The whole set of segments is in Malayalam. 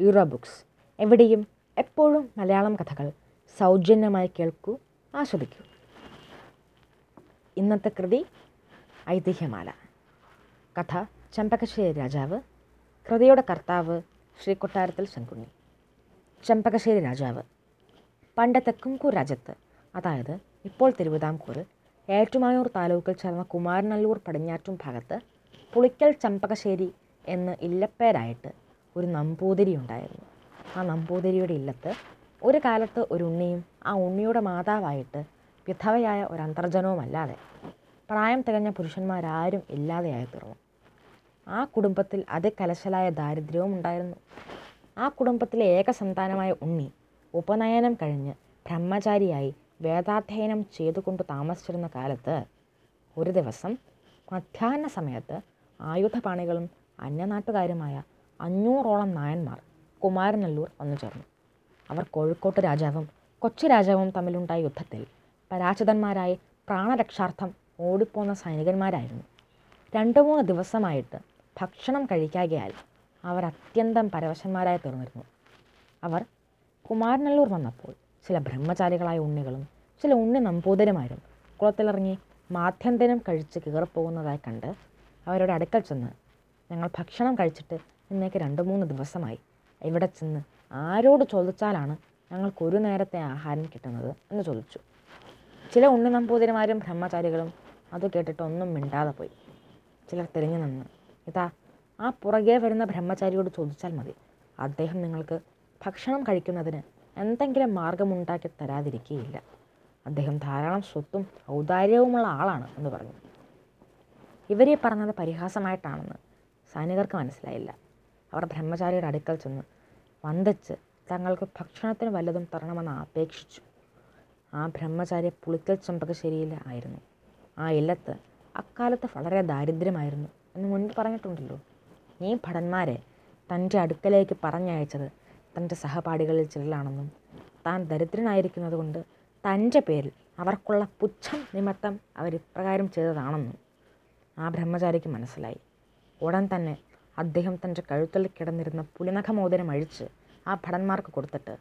യൂറോ ബുക്സ് എവിടെയും എപ്പോഴും മലയാളം കഥകൾ സൗജന്യമായി കേൾക്കൂ ആസ്വദിക്കൂ. ഇന്നത്തെ കൃതി ഐതിഹ്യമാല. കഥ ചെമ്പകശ്ശേരി രാജാവ് കൃതിയുടെ കർത്താവ് ശ്രീ കൊട്ടാരത്തിൽ ശങ്കുണ്ണി. ചെമ്പകശ്ശേരി രാജാവ് പണ്ടത്തെ തെക്കുംകൂർ രാജ്യത്ത് അതായത് ഇപ്പോൾ തിരുവിതാംകൂർ ഏറ്റുമാനൂർ താലൂക്കിൽ ചേർന്ന കുമാരനല്ലൂർ പടിഞ്ഞാറ്റും ഭാഗത്ത് പുളിക്കൽ ചെമ്പകശ്ശേരി എന്ന് ഇല്ലപ്പേരായിട്ട് ഒരു നമ്പൂതിരി ഉണ്ടായിരുന്നു. ആ നമ്പൂതിരിയുടെ ഇല്ലത്ത് ഒരു കാലത്ത് ഒരു ഉണ്ണിയും ആ ഉണ്ണിയുടെ മാതാവായിട്ട് വിധവയായ ഒരു അന്തർജനവുമല്ലാതെ പ്രായം തികഞ്ഞ പുരുഷന്മാരാരും ഇല്ലാതെയായി തീർന്നു. ആ കുടുംബത്തിൽ അതികലശലായ ദാരിദ്ര്യവും ഉണ്ടായിരുന്നു. ആ കുടുംബത്തിലെ ഏക സന്താനമായ ഉണ്ണി ഉപനയനം കഴിഞ്ഞ് ബ്രഹ്മചാരിയായി വേദാധ്യയനം ചെയ്തുകൊണ്ട് താമസിച്ചിരുന്ന കാലത്ത് ഒരു ദിവസം മധ്യാഹ്ന സമയത്ത് ആയുധപാണികളും അന്യനാട്ടുകാരുമായ അഞ്ഞൂറോളം നായന്മാർ കുമാരനല്ലൂർ വന്നു ചേർന്നു. അവർ കോഴിക്കോട്ട് രാജാവും കൊച്ചി രാജാവും തമ്മിലുണ്ടായ യുദ്ധത്തിൽ പരാജിതന്മാരായി പ്രാണരക്ഷാർത്ഥം ഓടിപ്പോന്ന സൈനികന്മാരായിരുന്നു. രണ്ടു മൂന്ന് ദിവസമായിട്ട് ഭക്ഷണം കഴിക്കാകയാൽ അവർ അത്യന്തം പരവശന്മാരായി തീർന്നിരുന്നു. അവർ കുമാരനല്ലൂർ വന്നപ്പോൾ ചില ബ്രഹ്മചാരികളായ ഉണ്ണികളും ചില ഉണ്ണി നമ്പൂതിരിമാരും കുളത്തിലിറങ്ങി മാധ്യന്തരം കഴിച്ച് കീറിപ്പോകുന്നതായി കണ്ട് അവരുടെ അടുക്കൽ ചെന്ന് ഞങ്ങൾ ഭക്ഷണം കഴിച്ചിട്ട് ഇന്നേക്ക് രണ്ട് മൂന്ന് ദിവസമായി. ഇവിടെ ചെന്ന് ആരോട് ചോദിച്ചാലാണ് ഞങ്ങൾക്ക് ഒരു നേരത്തെ ആഹാരം കിട്ടുന്നത് എന്ന് ചോദിച്ചു. ചില ഉണ്ണി നമ്പൂതിരിമാരും ബ്രഹ്മചാരികളും അത് കേട്ടിട്ട് ഒന്നും മിണ്ടാതെ പോയി. ചിലർ തിരിഞ്ഞു നിന്ന്. ഇതാ ആ പുറകെ വരുന്ന ബ്രഹ്മചാരിയോട് ചോദിച്ചാൽ മതി. അദ്ദേഹം നിങ്ങൾക്ക് ഭക്ഷണം കഴിക്കുന്നതിന് എന്തെങ്കിലും മാർഗമുണ്ടാക്കി തരാതിരിക്കുകയില്ല. അദ്ദേഹം ധാരാളം സ്വത്തും ഔദാര്യവുമുള്ള ആളാണ് എന്ന് പറഞ്ഞു. ഇവരെ പറഞ്ഞത് പരിഹാസമായിട്ടാണെന്ന് സൈനികർക്ക് മനസ്സിലായില്ല. അവർ ബ്രഹ്മചാരിയുടെ അടുക്കൽ ചെന്നു. വന്ദിച്ച് തങ്ങൾക്ക് ഭക്ഷണത്തിന് വല്ലതും തരണമെന്ന് അപേക്ഷിച്ചു. ആ ബ്രഹ്മചാരി പുളിക്കൽ ചെമ്പകശ്ശേരിയിൽ ആയിരുന്നു. ആ ഇല്ലത്ത് അക്കാലത്ത് വളരെ ദാരിദ്ര്യമായിരുന്നു എന്ന് മുൻപ് പറഞ്ഞിട്ടുണ്ടല്ലോ. ഈ ഭടന്മാരെ തന്റെ അടുക്കലേക്ക് പറഞ്ഞയച്ചത് തന്റെ സഹപാഠികളിൽ ചിലരാണെന്നും താൻ ദരിദ്രനായിരിക്കുന്നത് കൊണ്ട് തന്റെ പേരിൽ അവർക്കുള്ള പുച്ഛം നിമിത്തം അവരിപ്രകാരം ചെയ്തതാണെന്നും ആ ബ്രഹ്മചാരിക്ക് മനസ്സിലായി. ഉടൻ തന്നെ അദ്ദേഹം തന്റെ കഴുത്തിൽ കിടന്നിരുന്ന പുലിനഖമോദരം അഴിച്ച് ആ ഭടന്മാർക്ക് കൊടുത്തിട്ട്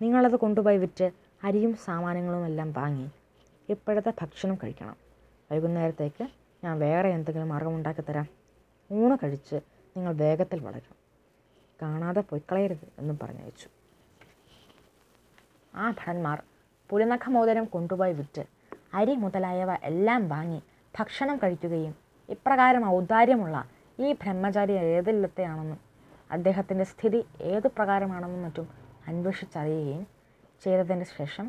നിങ്ങളത് കൊണ്ടുപോയി വിറ്റ് അരിയും സാമാനങ്ങളും എല്ലാം വാങ്ങി ഇപ്പോഴത്തെ ഭക്ഷണം കഴിക്കണം. വൈകുന്നേരത്തേക്ക് ഞാൻ വേറെ എന്തെങ്കിലും മാർഗമുണ്ടാക്കി തരാം. ഊണ് കഴിച്ച് നിങ്ങൾ വേഗത്തിൽ വളരും. കാണാതെ പോയി കളയരുത് എന്നും പറഞ്ഞയച്ചു ആ ഭടന്മാർ പുലിനഖമോദരം കൊണ്ടുപോയി വിറ്റ് അരി മുതലായവ എല്ലാം വാങ്ങി ഭക്ഷണം കഴിക്കുകയും ഇപ്രകാരം ഔദാര്യമുള്ള ഈ ബ്രഹ്മചാരി ഏതില്ലത്തെയാണെന്നും അദ്ദേഹത്തിന്റെ സ്ഥിതി ഏതു പ്രകാരമാണെന്നും മറ്റും അന്വേഷിച്ചറിയുകയും ചെയ്തതിന് ശേഷം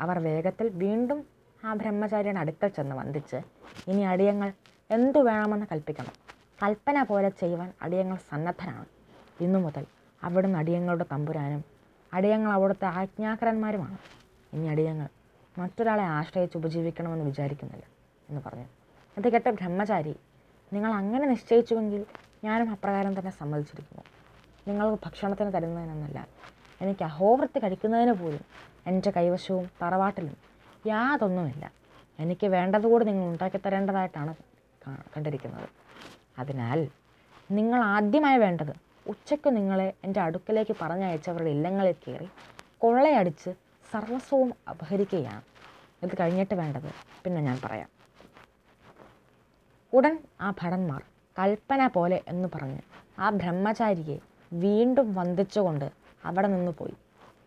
അവർ വേഗത്തിൽ വീണ്ടും ആ ബ്രഹ്മചാരിയുടെ അടുക്കൽ ചെന്ന് വന്ദിച്ച് ഇനി അടിയങ്ങൾ എന്തു വേണമെന്ന് കൽപ്പിക്കണം. കൽപ്പന പോലെ ചെയ്യുവാൻ അടിയങ്ങൾ സന്നദ്ധനാണ് ഇന്നു മുതൽ അവിടുന്ന് അടിയങ്ങളുടെ തമ്പുരാനും അടിയങ്ങൾ അവിടുത്തെ ആജ്ഞാകരന്മാരുമാണ്. ഇനി അടിയങ്ങൾ മറ്റൊരാളെ ആശ്രയിച്ച് ഉപജീവിക്കണമെന്ന് വിചാരിക്കുന്നില്ല എന്ന് പറഞ്ഞു. അത് കേട്ട ബ്രഹ്മചാരി നിങ്ങൾ അങ്ങനെ നിശ്ചയിച്ചുവെങ്കിൽ ഞാനും അപ്രകാരം തന്നെ സമ്മതിച്ചിരിക്കുന്നു. നിങ്ങൾ ഭക്ഷണത്തിന് തരുന്നതിനൊന്നല്ല. എനിക്ക് അഹോവൃത്തി കഴിക്കുന്നതിന് പോലും എന്റെ കൈവശവും തറവാട്ടിലും യാതൊന്നുമില്ല. എനിക്ക് വേണ്ടതുകൂടി നിങ്ങൾ ഉണ്ടാക്കി തരേണ്ടതായിട്ടാണ് കണ്ടിരിക്കുന്നത്. അതിനാൽ നിങ്ങൾ ആദ്യമായി വേണ്ടത് ഉച്ചയ്ക്ക് നിങ്ങളെ എന്റെ അടുക്കലേക്ക് പറഞ്ഞയച്ചവരുടെ ഇല്ലങ്ങളിൽ കയറി കൊള്ളയടിച്ച് സർവസ്വവും അപഹരിക്കുകയാണ്. ഇത് കഴിഞ്ഞിട്ട് വേണ്ടത് പിന്നെ ഞാൻ പറയാം. ഉടൻ ആ ഭടന്മാർ കൽപ്പന പോലെ എന്ന് പറഞ്ഞ്. ആ ബ്രഹ്മചാരിയെ വീണ്ടും വന്ദിച്ചുകൊണ്ട് അവിടെ നിന്ന് പോയി.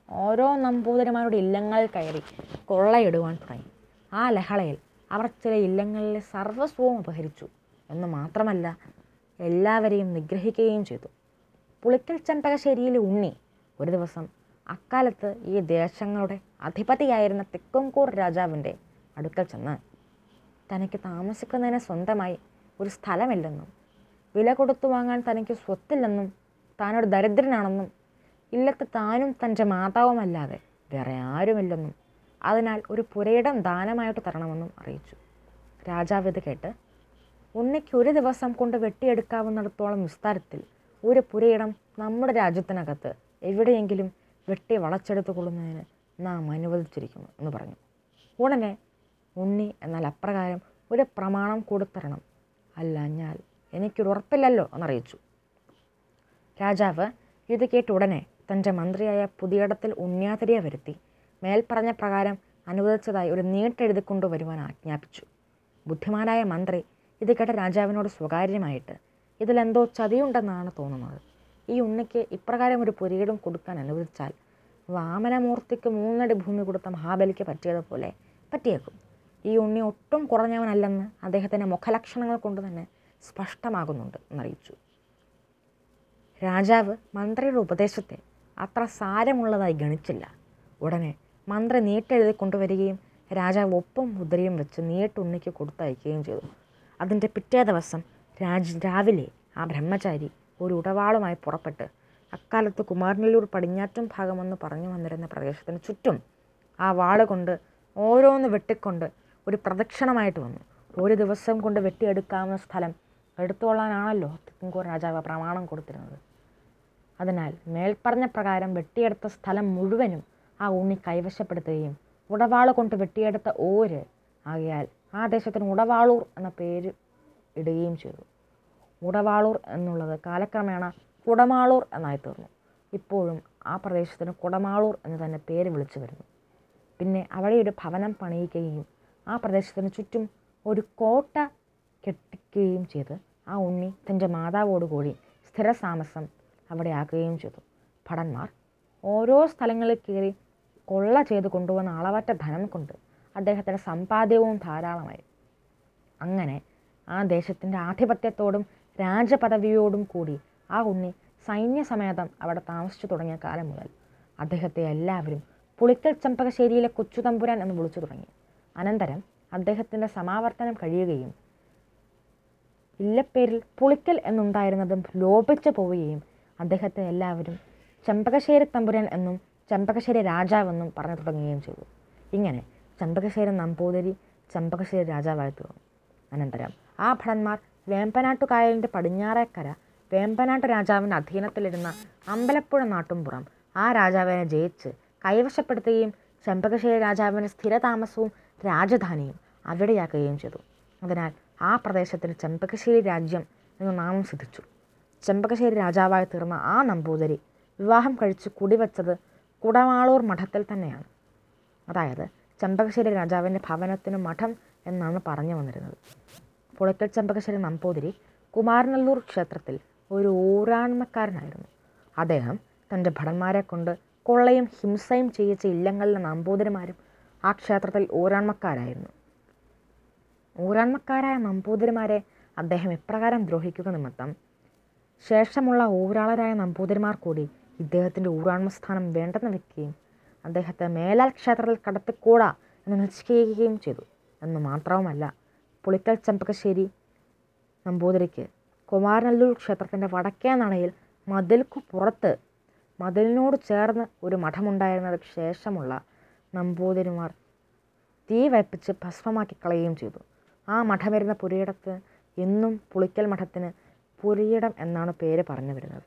ഓരോ നമ്പൂതിരിമാരുടെ ഇല്ലങ്ങൾ കയറി കൊള്ളയിടുവാൻ തുടങ്ങി. ആ ലഹളയിൽ അവർ ചില ഇല്ലങ്ങളിലെ സർവസ്വവും അപഹരിച്ചു എന്ന് മാത്രമല്ല എല്ലാവരെയും നിഗ്രഹിക്കുകയും ചെയ്തു. പുളിക്കൽ ചെമ്പകശ്ശേരിയിലെ ഉണ്ണി ഒരു ദിവസം അക്കാലത്ത് ഈ ദേശങ്ങളുടെ അധിപതിയായിരുന്ന തെക്കുംകൂർ രാജാവിന്റെ അടുക്കൽ ചെന്ന് തനിക്ക് താമസിക്കുന്നതിന് സ്വന്തമായി ഒരു സ്ഥലമില്ലെന്നും വില കൊടുത്തു വാങ്ങാൻ തനിക്ക് സ്വത്തില്ലെന്നും താനൊരു ദരിദ്രനാണെന്നും ഇല്ലത്ത് താനും തന്റെ മാതാവുമല്ലാതെ വേറെ ആരുമില്ലെന്നും അതിനാൽ ഒരു പുരയിടം ദാനമായിട്ട് തരണമെന്നും അറിയിച്ചു. രാജാവ് ഇത് കേട്ട് ഉണ്ണിക്ക് ഒരു ദിവസം കൊണ്ട് വെട്ടിയെടുക്കാവുന്നിടത്തോളം വിസ്താരത്തിൽ ഒരു പുരയിടം നമ്മുടെ രാജ്യത്തിനകത്ത് എവിടെയെങ്കിലും വെട്ടി വളച്ചെടുത്തു കൊള്ളുന്നതിന് നാം അനുവദിച്ചിരിക്കുന്നു എന്ന് പറഞ്ഞു. ഉടനെ ഉണ്ണി എന്നാൽ അപ്രകാരം ഒരു പ്രമാണം കൊടുത്തരണം. അല്ല ഞാൻ എനിക്കൊരു ഉറപ്പില്ലല്ലോ എന്നറിയിച്ചു. രാജാവ് ഇത് കേട്ട ഉടനെ തന്റെ മന്ത്രിയായ പുതിയിടത്തിൽ ഉണ്ണിയാതിരിയെ വരുത്തി മേൽപ്പറഞ്ഞ പ്രകാരം അനുവദിച്ചതായി ഒരു നീട്ടെഴുതിക്കൊണ്ടു വരുവാൻ ആജ്ഞാപിച്ചു. ബുദ്ധിമാനായ മന്ത്രി ഇത് കേട്ട രാജാവിനോട് സ്വകാര്യമായിട്ട് ഇതിലെന്തോ ചതിയുണ്ടെന്നാണ് തോന്നുന്നത്. ഈ ഉണ്ണിക്ക് ഇപ്രകാരം ഒരു പുരീടം കൊടുക്കാൻ അനുവദിച്ചാൽ വാമനമൂർത്തിക്ക് മൂന്നടി ഭൂമി കൊടുത്ത മഹാബലിക്ക് പറ്റിയതുപോലെ പറ്റിയേക്കും. ഈ ഉണ്ണി ഒട്ടും കുറഞ്ഞവനല്ലെന്ന് അദ്ദേഹത്തിന്റെ മുഖലക്ഷണങ്ങൾ കൊണ്ട് തന്നെ സ്പഷ്ടമാകുന്നുണ്ട് എന്നറിയിച്ചു. രാജാവ് മന്ത്രിയുടെ ഉപദേശത്തെ അത്ര സാരമുള്ളതായി ഗണിച്ചില്ല. ഉടനെ മന്ത്രി നീട്ടെഴുതി കൊണ്ടുവരികയും രാജാവ് ഒപ്പം മുദ്രയും വെച്ച് നീട്ടുണ്ണിക്ക് കൊടുത്തയക്കുകയും ചെയ്തു. അതിന്റെ പിറ്റേ ദിവസം രാജ് രാവിലെ ആ ബ്രഹ്മചാരി ഒരു ഉടവാളുമായി പുറപ്പെട്ട് അക്കാലത്ത് കുമാരനല്ലൂർ പടിഞ്ഞാറ്റം ഭാഗമെന്ന് പറഞ്ഞു വന്നിരുന്ന പ്രദേശത്തിന് ചുറ്റും ആ വാളുകൊണ്ട് ഓരോന്ന് വെട്ടിക്കൊണ്ട് ഒരു പ്രദക്ഷിണമായിട്ട് വന്നു. ഒരു ദിവസം കൊണ്ട് വെട്ടിയെടുക്കാവുന്ന സ്ഥലം എടുത്തുകൊള്ളാനാണല്ലോ തിക്കുംകൂർ രാജാവ് പ്രമാണം കൊടുത്തിരുന്നത്. അതിനാൽ മേൽപ്പറഞ്ഞ പ്രകാരം വെട്ടിയെടുത്ത സ്ഥലം മുഴുവനും ആ ഉണ്ണി കൈവശപ്പെടുത്തുകയും ഉടവാൾ കൊണ്ട് വെട്ടിയെടുത്ത ഓര് ആകയാൽ ആ ദേശത്തിന് ഉടവാളൂർ എന്ന പേര് ഇടുകയും ചെയ്തു. ഉടവാളൂർ എന്നുള്ളത് കാലക്രമേണ കുടമാളൂർ എന്നായി തീർന്നു. ഇപ്പോഴും ആ പ്രദേശത്തിന് കുടമാളൂർ എന്ന് തന്നെ പേര് വിളിച്ചു വരുന്നു. പിന്നെ അവിടെ ഒരു ഭവനം പണിയിക്കുകയും ആ പ്രദേശത്തിന് ചുറ്റും ഒരു കോട്ട കെട്ടിക്കുകയും ചെയ്ത് ആ ഉണ്ണി തന്റെ മാതാവോട് കൂടി സ്ഥിരതാമസം അവിടെ ആക്കുകയും ചെയ്തു. ഭടന്മാർ ഓരോ സ്ഥലങ്ങളിൽ കയറി കൊള്ള ചെയ്ത് കൊണ്ടുവന്ന അളവറ്റ ധനം കൊണ്ട് അദ്ദേഹത്തിന്റെ സമ്പാദ്യവും ധാരാളമായി. അങ്ങനെ ആ ദേശത്തിന്റെ ആധിപത്യത്തോടും രാജപദവിയോടും കൂടി ആ ഉണ്ണി സൈന്യസമേതം അവിടെ താമസിച്ചു തുടങ്ങിയ കാലം മുതൽ അദ്ദേഹത്തെ എല്ലാവരും പുളിക്കൽ ചെമ്പകശ്ശേരിയിലെ കൊച്ചുതമ്പുരാൻ എന്ന് വിളിച്ചു തുടങ്ങി. അനന്തരം അദ്ദേഹത്തിന്റെ സമാവർത്തനം കഴിയുകയും ഇല്ലപ്പേരിൽ പുളിക്കൽ എന്നുണ്ടായിരുന്നതും ലോപിച്ചു പോവുകയും അദ്ദേഹത്തെ എല്ലാവരും ചെമ്പകശ്ശേരി തമ്പുരാൻ എന്നും ചെമ്പകശ്ശേരി രാജാവെന്നും പറഞ്ഞു തുടങ്ങുകയും ചെയ്തു. ഇങ്ങനെ ചെമ്പകശ്ശേരി നമ്പൂതിരി ചെമ്പകശ്ശേരി രാജാവായി തീർന്നു അനന്തരം ആ ഭടന്മാർ വേമ്പനാട്ടുകായലിന്റെ പടിഞ്ഞാറേക്കര വേമ്പനാട്ട് രാജാവിന്റെ അധീനത്തിലിരുന്ന അമ്പലപ്പുഴ നാട്ടുംപുറം ആ രാജാവിനെ ജയിച്ച് കൈവശപ്പെടുത്തുകയും ചെമ്പകശ്ശേരി രാജാവിന് സ്ഥിരതാമസവും രാജധാനിയും അവിടെയാക്കുകയും ചെയ്തു. അതിനാൽ ആ പ്രദേശത്തിന് ചെമ്പകശ്ശേരി രാജ്യം എന്ന നാമം സിദ്ധിച്ചു. ചെമ്പകശ്ശേരി രാജാവായി തീർന്ന ആ നമ്പൂതിരി വിവാഹം കഴിച്ച് കുടിവെച്ചത് കുടമാളൂർ മഠത്തിൽ തന്നെയാണ്. അതായത് ചെമ്പകശ്ശേരി രാജാവിന്റെ ഭവനത്തിന് മഠം എന്നാണ് പറഞ്ഞു വന്നിരുന്നത്. പുളയ്ക്കൽ ചെമ്പകശ്ശേരി നമ്പൂതിരി കുമാരനല്ലൂർ ക്ഷേത്രത്തിൽ ഒരു ഊരാൺമക്കാരനായിരുന്നു അദ്ദേഹം തന്റെ ഭടന്മാരെ കൊണ്ട് കൊള്ളയും ഹിംസയും ചെയ്യിച്ച ഇല്ലങ്ങളിലെ നമ്പൂതിരിമാരും ആ ക്ഷേത്രത്തിൽ ഊരാൺമക്കാരായിരുന്നു. ഊരാൺമക്കാരായ നമ്പൂതിരിമാരെ അദ്ദേഹം ഇപ്രകാരം ദ്രോഹിക്കുക നിമിത്തം ശേഷമുള്ള ഊരാളരായ നമ്പൂതിരിമാർ കൂടി ഇദ്ദേഹത്തിന്റെ ഊരാൺമസ്ഥാനം വേണ്ടെന്ന് വെക്കുകയും അദ്ദേഹത്തെ മേലാൽ ക്ഷേത്രത്തിൽ കടത്തിക്കൂടാ എന്ന് നിശ്ചയിക്കുകയും ചെയ്തു. എന്ന് മാത്രവുമല്ല പുളിക്കൽ ചെമ്പകശ്ശേരി നമ്പൂതിരിക്ക് കുമാരനല്ലൂർ ക്ഷേത്രത്തിന്റെ വടക്കേ നടയിൽ മതിൽക്കു പുറത്ത് മതിലിനോട് ചേർന്ന് ഒരു മഠമുണ്ടായിരുന്നതിന് ശേഷമുള്ള നമ്പൂതിരിമാർ തീ വയ്പ്പിച്ച് ഭസ്മമാക്കി കളയുകയും ചെയ്തു. ആ മഠം വരുന്ന പുരയിടത്ത് എന്നും പുളിക്കൽ മഠത്തിന് പുരയിടം എന്നാണ് പേര് പറഞ്ഞു വരുന്നത്.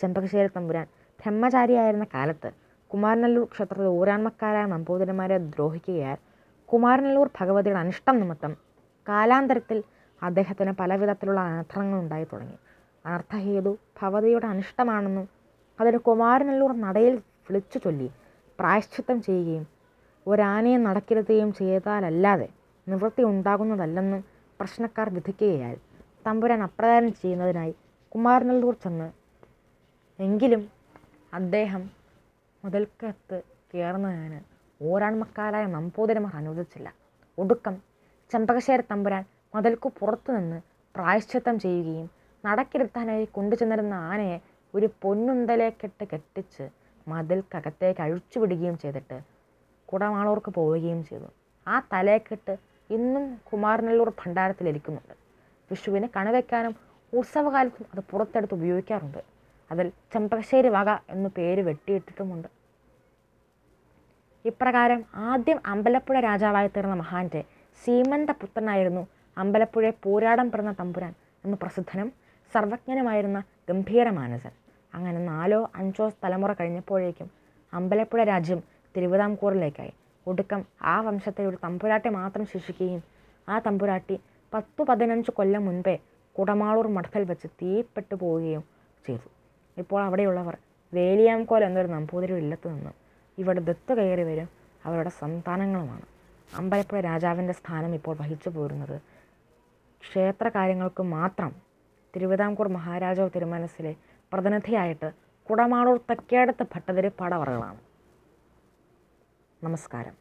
ചെമ്പകശ്ശേരി തമ്പുരാൻ ബ്രഹ്മചാരിയായിരുന്ന കാലത്ത് കുമാരനല്ലൂർ ക്ഷേത്രത്തിൽ ഊരാൺമക്കാരായ നമ്പൂതിരിമാരെ ദ്രോഹിക്കുകയാൽ കുമാരനല്ലൂർ ഭഗവതിയുടെ അനിഷ്ടം നിമിത്തം കാലാന്തരത്തിൽ അദ്ദേഹത്തിന് പലവിധത്തിലുള്ള അനർത്ഥങ്ങൾ ഉണ്ടായി തുടങ്ങി. അനർത്ഥഹേതു ഭവതിയുടെ അനിഷ്ടമാണെന്നും അതിന് കുമാരനല്ലൂർ നടയിൽ വിളിച്ചു ചൊല്ലി പ്രായശ്ചിത്തം ചെയ്യുകയും ഒരാനയെ നടക്കിരുത്തുകയും ചെയ്താലല്ലാതെ നിവൃത്തി ഉണ്ടാകുന്നതല്ലെന്നും പ്രശ്നക്കാർ വിധിക്കുകയാൽ തമ്പുരാൻ അപ്രകാരം ചെയ്യുന്നതിനായി കുമാരനല്ലൂർ ചെന്ന് എങ്കിലും അദ്ദേഹം മുതൽക്കത്ത് കയറുന്നതിന് ഓരാൺമക്കാരായ നമ്പൂതിരിമാർ അനുവദിച്ചില്ല. ഒടുക്കം ചെമ്പകശ്ശേരി തമ്പുരാൻ മുതൽക്കു പുറത്തുനിന്ന് പ്രായശ്ചിത്തം ചെയ്യുകയും നടക്കിരുത്താനായി കൊണ്ടുചെന്നിരുന്ന ആനയെ ഒരു പൊന്നുന്തലേക്കിട്ട് കെട്ടിച്ച് മതിൽക്കകത്തേക്ക് അഴിച്ചുവിടുകയും ചെയ്തിട്ട് കുടമാളൂർക്ക് പോവുകയും ചെയ്തു. ആ തലയെക്കെട്ട് ഇന്നും കുമാരനല്ലൂർ ഭണ്ഡാരത്തിലിരിക്കുന്നുണ്ട്. വിഷുവിന് കണിവെക്കാനും ഉത്സവകാലത്തും അത് പുറത്തെടുത്ത് ഉപയോഗിക്കാറുണ്ട്. അതിൽ ചെമ്പകശ്ശേരി വക എന്നു പേര് വെട്ടിയിട്ടിട്ടുമുണ്ട്. ഇപ്രകാരം ആദ്യം അമ്പലപ്പുഴ രാജാവായി തീർന്ന മഹാന്റെ സീമന്ത പുത്രനായിരുന്നു അമ്പലപ്പുഴയെ പോരാടം പിറന്ന തമ്പുരാൻ എന്ന് പ്രസിദ്ധനും സർവജ്ഞനുമായിരുന്ന ഗംഭീരമാനസൻ അങ്ങനെ നാലോ അഞ്ചോ തലമുറ കഴിഞ്ഞപ്പോഴേക്കും അമ്പലപ്പുഴ രാജ്യം തിരുവിതാംകൂറിലേക്കായി. ഒടുക്കം ആ വംശത്തെ ഒരു തമ്പുരാട്ടി മാത്രം ശിക്ഷിക്കുകയും ആ തമ്പുരാട്ടി പത്തു പതിനഞ്ച് കൊല്ലം മുൻപേ കുടമാളൂർ മഠത്തിൽ വെച്ച് തീപ്പെട്ടു പോവുകയും ചെയ്തു. ഇപ്പോൾ അവിടെയുള്ളവർ വേലിയാംകോൽ എന്നൊരു നമ്പൂതിരി ഇല്ലത്ത് നിന്ന് ഇവിടെ ദത്ത് കയറി വരും. അവരുടെ സന്താനങ്ങളുമാണ്. അമ്പലപ്പുഴ രാജാവിന്റെ സ്ഥാനം ഇപ്പോൾ വഹിച്ചു പോരുന്നത്. ക്ഷേത്ര കാര്യങ്ങൾക്ക് മാത്രം തിരുവിതാംകൂർ മഹാരാജാവ് തിരുമനസിലെ പ്രതിനിധിയായിട്ട് കുടമാളൂർ തക്കേടത്ത് ഭട്ടതിരി പടവറകളാണ് നമസ്കാരം.